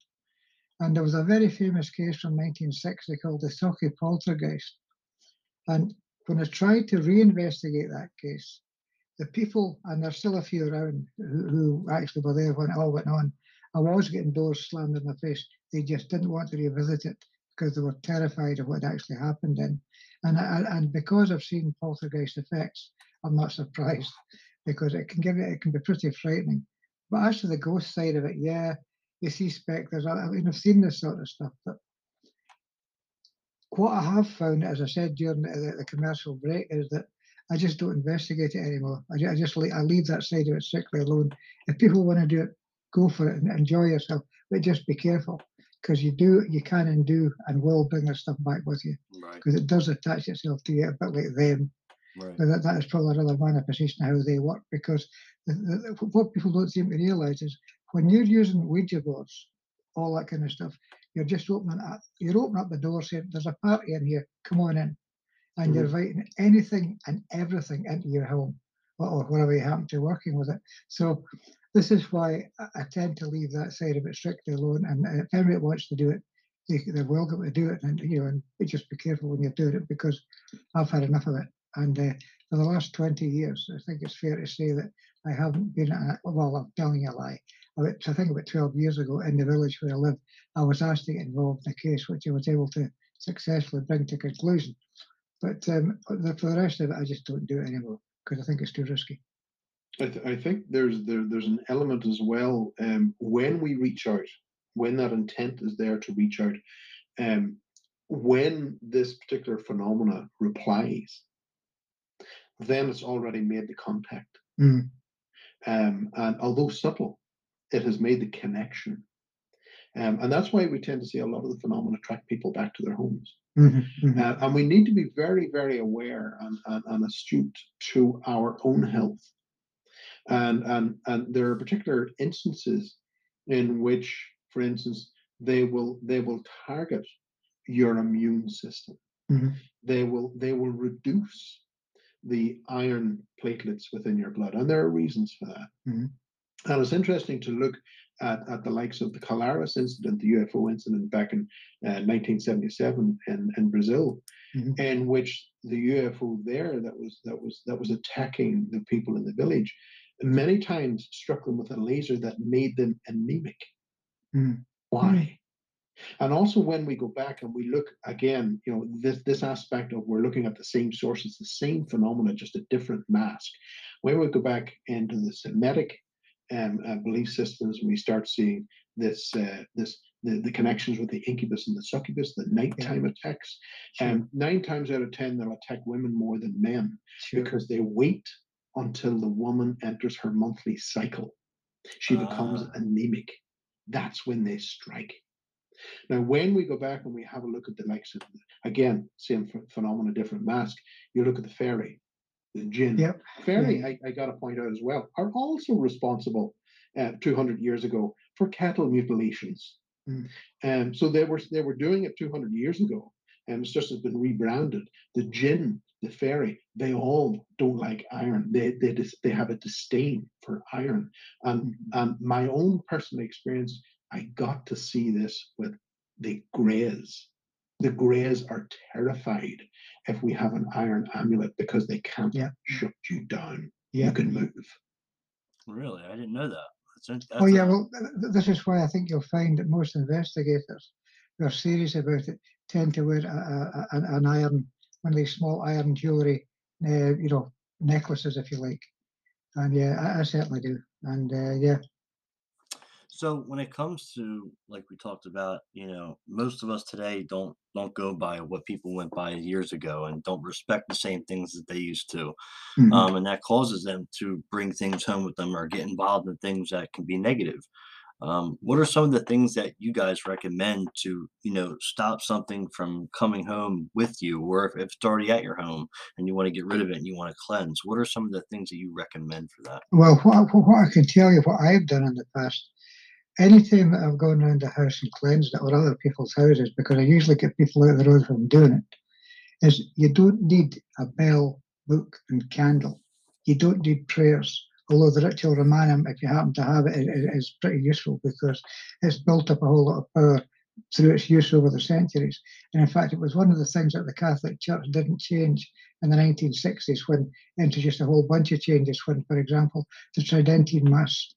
[SPEAKER 2] And there was a very famous case from 1960 called the Sauchie poltergeist. And when I tried to reinvestigate that case, the people, and there's still a few around who, who actually were there when it all went on, I was getting doors slammed in my face. They just didn't want to revisit it because they were terrified of what actually happened then. And, I, and because I've seen poltergeist effects, I'm not surprised because it can give it, it can be pretty frightening. But as to the ghost side of it, yeah, you see specters. I, I mean, I've seen this sort of stuff, but what I have found, as I said during the, the commercial break, is that I just don't investigate it anymore. I, I just I leave that side of it strictly alone. If people want to do it, go for it and enjoy yourself, but just be careful because you do, you can and do and will bring this stuff back with you because
[SPEAKER 1] Right.
[SPEAKER 2] it does attach itself to you a bit like them.
[SPEAKER 1] Right.
[SPEAKER 2] But that, that is probably another manifestation of how they work because the, the, what people don't seem to realize is when you're using Ouija boards, all that kind of stuff, you're just opening up, you're opening up the door saying, There's a party in here, come on in. And you're mm-hmm. inviting anything and everything into your home or, or wherever you happen to be working with it. So this is why I, tend to leave that side of it strictly alone. And uh, if anybody wants to do it, they, they're welcome to do it. And you know, and just be careful when you're doing it because I've had enough of it. And uh, for the last 20 years, I think it's fair to say that I haven't been, at, well, I'm telling a lie. I think about 12 years ago in the village where I live, I was asked to get involved in a case which I was able to successfully bring to conclusion. But um, for the rest of it, I just don't do it anymore because I think it's too risky.
[SPEAKER 3] I, th- I think there's there, there's an element as well um, when we reach out, when that intent is there to reach out, um, when this particular phenomena replies, then it's already made the contact.
[SPEAKER 2] Mm.
[SPEAKER 3] Um, and although subtle, it has made the connection. Um, and that's why we tend to see a lot of the phenomena attract people back to their homes.
[SPEAKER 2] Mhm, mhm.
[SPEAKER 3] Uh, and we need to be very, very aware and, and, and astute to our own health. And, and, and there are particular instances in which, for instance, they will they will target your immune system.
[SPEAKER 2] Mhm.
[SPEAKER 3] They will they will reduce the iron platelets within your blood, and there are reasons for that.
[SPEAKER 2] Mhm.
[SPEAKER 3] And it's interesting to look at, at the likes of the Colares incident, the UFO incident back in uh, 1977 in, in Brazil,
[SPEAKER 2] Mhm.
[SPEAKER 3] in which the UFO there that was that was that was attacking the people in the village, many times struck them with a laser that made them anemic.
[SPEAKER 2] Mm.
[SPEAKER 3] Why? And also when we go back and we look again, you know, this this aspect of we're looking at the same sources, the same phenomena, just a different mask. When we go back into the Semitic um, uh, belief systems, we start seeing this uh, this the, the connections with the incubus and the succubus, the nighttime attacks.
[SPEAKER 2] Sure,
[SPEAKER 3] And nine times out of ten, they'll attack women more than men
[SPEAKER 2] sure.
[SPEAKER 3] because they wait until the woman enters her monthly cycle. She becomes
[SPEAKER 1] Ah.
[SPEAKER 3] anemic. That's when they strike. Now, when we go back and we have a look at the likes of, again, same ph- phenomena, different mask, you look at the fairy, the jinn.
[SPEAKER 2] Yep.
[SPEAKER 3] Fairy,
[SPEAKER 2] yeah.
[SPEAKER 3] I, I got to point out as well, are also responsible uh, 200 years ago for cattle mutilations.
[SPEAKER 2] Mm.
[SPEAKER 3] Um, so they were they were doing it 200 years ago, and it's just has been rebranded. The jinn, the fairy, they all don't like iron. They they dis, they have a disdain for iron. And
[SPEAKER 2] mm-hmm.
[SPEAKER 3] and my own personal experience, I got to see this with the Greys. The Greys are terrified if we have an iron amulet because they can't
[SPEAKER 2] Yeah.
[SPEAKER 3] shut you down.
[SPEAKER 2] Yeah.
[SPEAKER 3] You can move.
[SPEAKER 1] Really, I didn't know that. That's, in-
[SPEAKER 2] Oh yeah,
[SPEAKER 1] a-
[SPEAKER 2] well, th- th- this is why I think you'll find that most investigators who are serious about it tend to wear a, a, a- an, an iron, one of these small iron jewelry, uh, you know, necklaces, if you like. And yeah, I, I certainly do. And uh, yeah,
[SPEAKER 1] So when it comes to like we talked about, you know, most of us today don't don't go by what people went by years ago and don't respect the same things that they used to.
[SPEAKER 2] Mhm.
[SPEAKER 1] Um, and that causes them to bring things home with them or get involved in things that can be negative. Um, what are some of the things that you guys recommend to, you know, stop something from coming home with you, or if, if it's already at your home and you want to get rid of it and you want to cleanse? What are some of the things that you recommend for that?
[SPEAKER 2] well, what, what I can tell you, what I've done in the past, anything that I've gone around the house and cleansed it or other people's houses, because I usually get people out of the road from doing it, is you don't need a bell, book, and candle. You don't need prayers. Although the ritual Romanum, if you happen to have it, i- i- is pretty useful because it's built up a whole lot of power through its use over the centuries. And in fact, it was one of the things that the Catholic Church didn't change in the 1960s when it introduced a whole bunch of changes. When, for example, the Tridentine Mass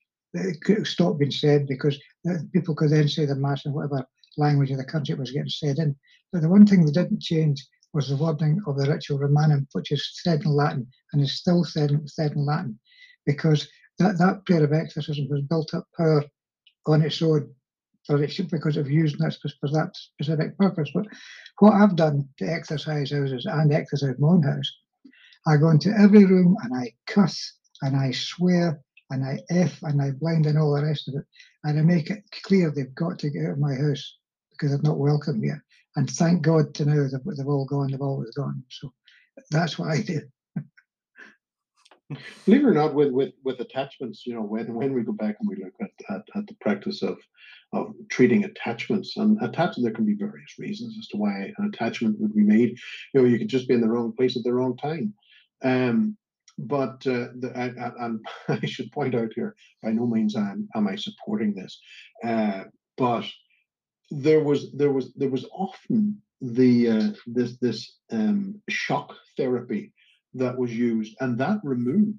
[SPEAKER 2] stopped being said because uh, people could then say the Mass in whatever language of the country it was getting said in. But the one thing that didn't change was the wording of the Ritual Romanum, which is said in Latin and is still said, said in Latin, because that, that prayer of exorcism was built up power on its own for it because of using that for that specific purpose. But what I've done to exercise houses and exercise my own house, I go into every room and I cuss and I swear and I F and I blind and all the rest of it. And I make it clear they've got to get out of my house because they're not welcome here. And thank God to now they've, they've all gone, they've always gone. So that's what I do.
[SPEAKER 3] Believe it or not, with, with, with attachments, you know, when, when we go back and we look at, at, at the practice of of treating attachments. And attachment, there can be various reasons as to why an attachment would be made. You know, you could just be in the wrong place at the wrong time. Um, but uh, the, I, I, I, should point out here, by no means am, am I supporting this, uh, but there was there was there was often the uh, this this um, shock therapy that was used, and that removed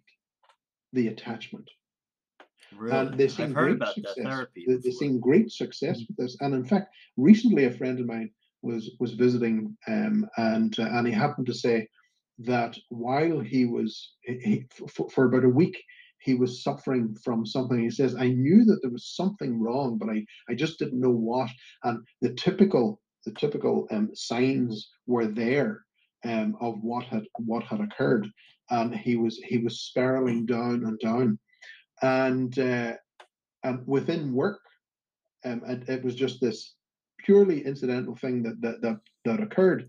[SPEAKER 3] the attachment.
[SPEAKER 1] Really?
[SPEAKER 3] And they
[SPEAKER 1] I've heard about success. that therapy.
[SPEAKER 3] They, they've seen great success with this. And in fact, recently a friend of mine was was visiting, um, and uh, and he happened to say that while he was he, for, for about a week he was suffering from something. He says, I knew that there was something wrong, but I, I just didn't know what. And the typical the typical um, signs were there um, of what had what had occurred. And he was he was spiraling down and down and uh, um, within work, um, it, it, was just this purely incidental thing that that that, that occurred,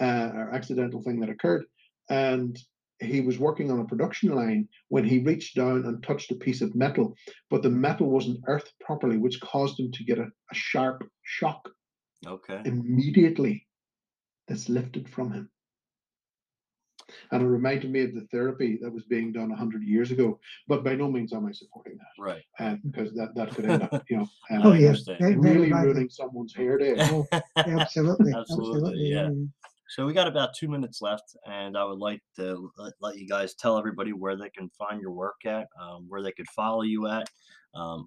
[SPEAKER 3] uh, or accidental thing that occurred, and he was working on a production line when he reached down and touched a piece of metal, but the metal wasn't earthed properly, which caused him to get a, a sharp shock.
[SPEAKER 1] Okay.
[SPEAKER 3] Immediately, this lifted from him. And it reminded me of the therapy that was being done 100 years ago. But by no means am I supporting that.
[SPEAKER 1] Right.
[SPEAKER 3] Uh, because that, that could end up, you know,
[SPEAKER 2] um, oh, yes.
[SPEAKER 3] really ruining someone's hair day.
[SPEAKER 2] Oh, absolutely.
[SPEAKER 1] absolutely. Absolutely. Yeah. So we got about two minutes left, and I would like to let, let you guys tell everybody where they can find your work at, um, where they could follow you at, um,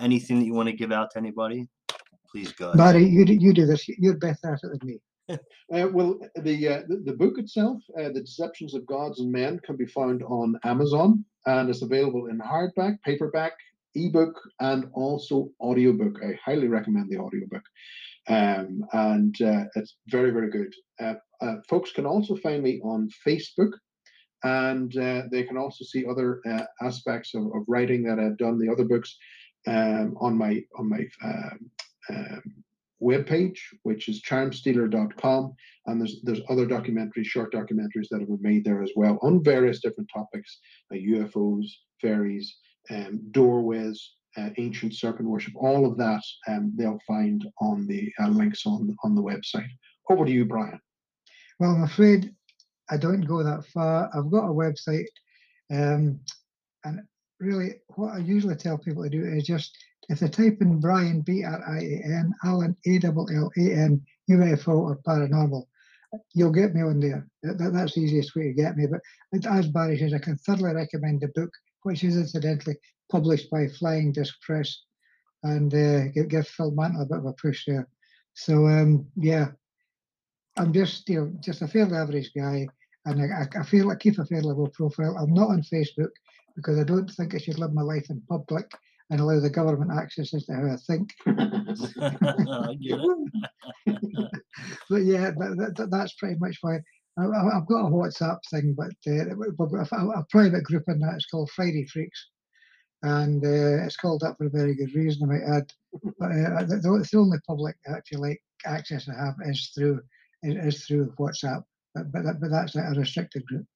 [SPEAKER 1] anything that you want to give out to anybody. Please go. Ahead.
[SPEAKER 2] Barry, you do, you do this. You're better at it than me.
[SPEAKER 3] Uh, well, the, uh, the, the book itself, uh, "The Deceptions of Gods and Men," can be found on Amazon, and it's available in hardback, paperback, ebook, and also audiobook. I highly recommend the audiobook, um, and uh, it's very very good. Uh, uh, folks can also find me on Facebook, and they can also see other aspects of, of, writing that I've done. The other books um, on my on my um, um webpage, which is charmstealer.com. And there's there's other documentaries, short documentaries that have been made there as well on various different topics, like UFOs, fairies, um, doorways, uh, ancient serpent worship, all of that um, they'll find on the uh, links on on the website. Over to you, Brian.
[SPEAKER 2] Well, I'm afraid I don't go that far. I've got a website, um, and really, what I usually tell people to do is just if they type in Brian, B R I A N, Allan, A L L A N, UFO or paranormal, you'll get me on there. That, that's the easiest way to get me. But as Barry says, I can thoroughly recommend the book, which is incidentally published by Flying Disk Press, and uh, give, give Phil Mantle a bit of a push there. So um, yeah, I'm just you know just a fairly average guy, and I, I feel I keep a fairly low profile. I'm not on Facebook because I don't think I should live my life in public and allow the government access as to how I think.
[SPEAKER 1] I
[SPEAKER 2] but yeah, but that, that's pretty much why I, have got a WhatsApp thing, but uh, a, a, private group in that. It's called Friday Freaks, and uh, it's called that for a very good reason. I might add, but uh, the, the, only public, if you like, access I have is through is through WhatsApp, but but, but that's a restricted group.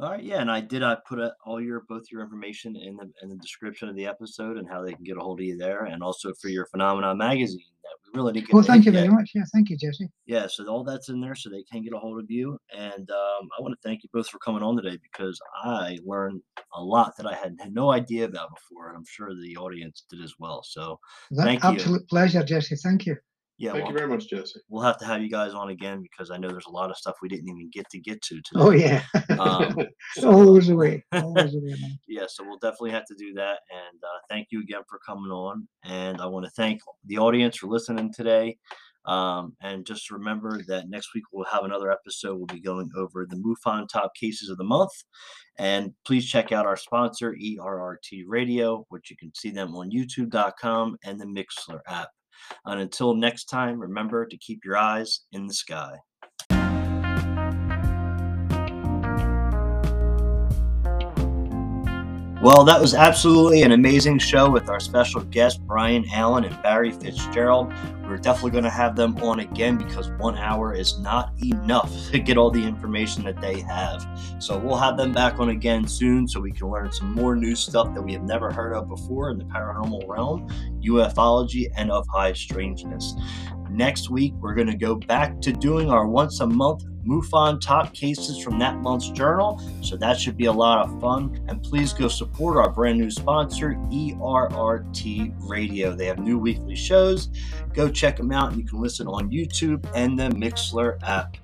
[SPEAKER 1] All right, yeah, and I did. I put a, all your both your information in the in the description of the episode and how they can get a hold of you there, and also for your Phenomena magazine that we really get.
[SPEAKER 2] Well, thank you yet. very much. Yeah, thank you, Jesse.
[SPEAKER 1] Yeah, so all that's in there, so they can get a hold of you. And um, I want to thank you both for coming on today because I learned a lot that I had, had no idea about before, and I'm sure the audience did as well. So
[SPEAKER 2] that
[SPEAKER 1] thank
[SPEAKER 2] absolute you. pleasure, Jesse. Thank you.
[SPEAKER 1] Yeah,
[SPEAKER 3] Thank
[SPEAKER 1] well,
[SPEAKER 3] you very much, Jesse.
[SPEAKER 1] we'll have to have you guys on again because I know there's a lot of stuff we didn't even get to get to today.
[SPEAKER 2] Oh yeah,
[SPEAKER 1] Um, so,
[SPEAKER 2] always away, always away, man.
[SPEAKER 1] yeah, so we'll definitely have to do that. And uh, thank you again for coming on. And I want to thank the audience for listening today. Um, and just remember that next week we'll have another episode. We'll be going over the MUFON top cases of the month. And please check out our sponsor, ERRT Radio, which you can see them on youtube.com and the Mixlr app. And until next time, remember to keep your eyes in the sky. Well, that was absolutely an amazing show with our special guests, Brian Allan and Barry Fitzgerald. We're definitely going to have them on again because one hour is not enough to get all the information that they have. So we'll have them back on again soon so we can learn some more new stuff that we have never heard of before in the paranormal realm, ufology, and of high strangeness. Next week, we're going to go back to doing our once a month MUFON top cases from that month's journal. So that should be a lot of fun. And please go support our brand new sponsor, ERRT Radio. They have new weekly shows. Go check them out. You can listen on YouTube and the Mixlr app.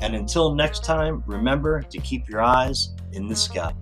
[SPEAKER 1] And until next time, remember to keep your eyes in the sky.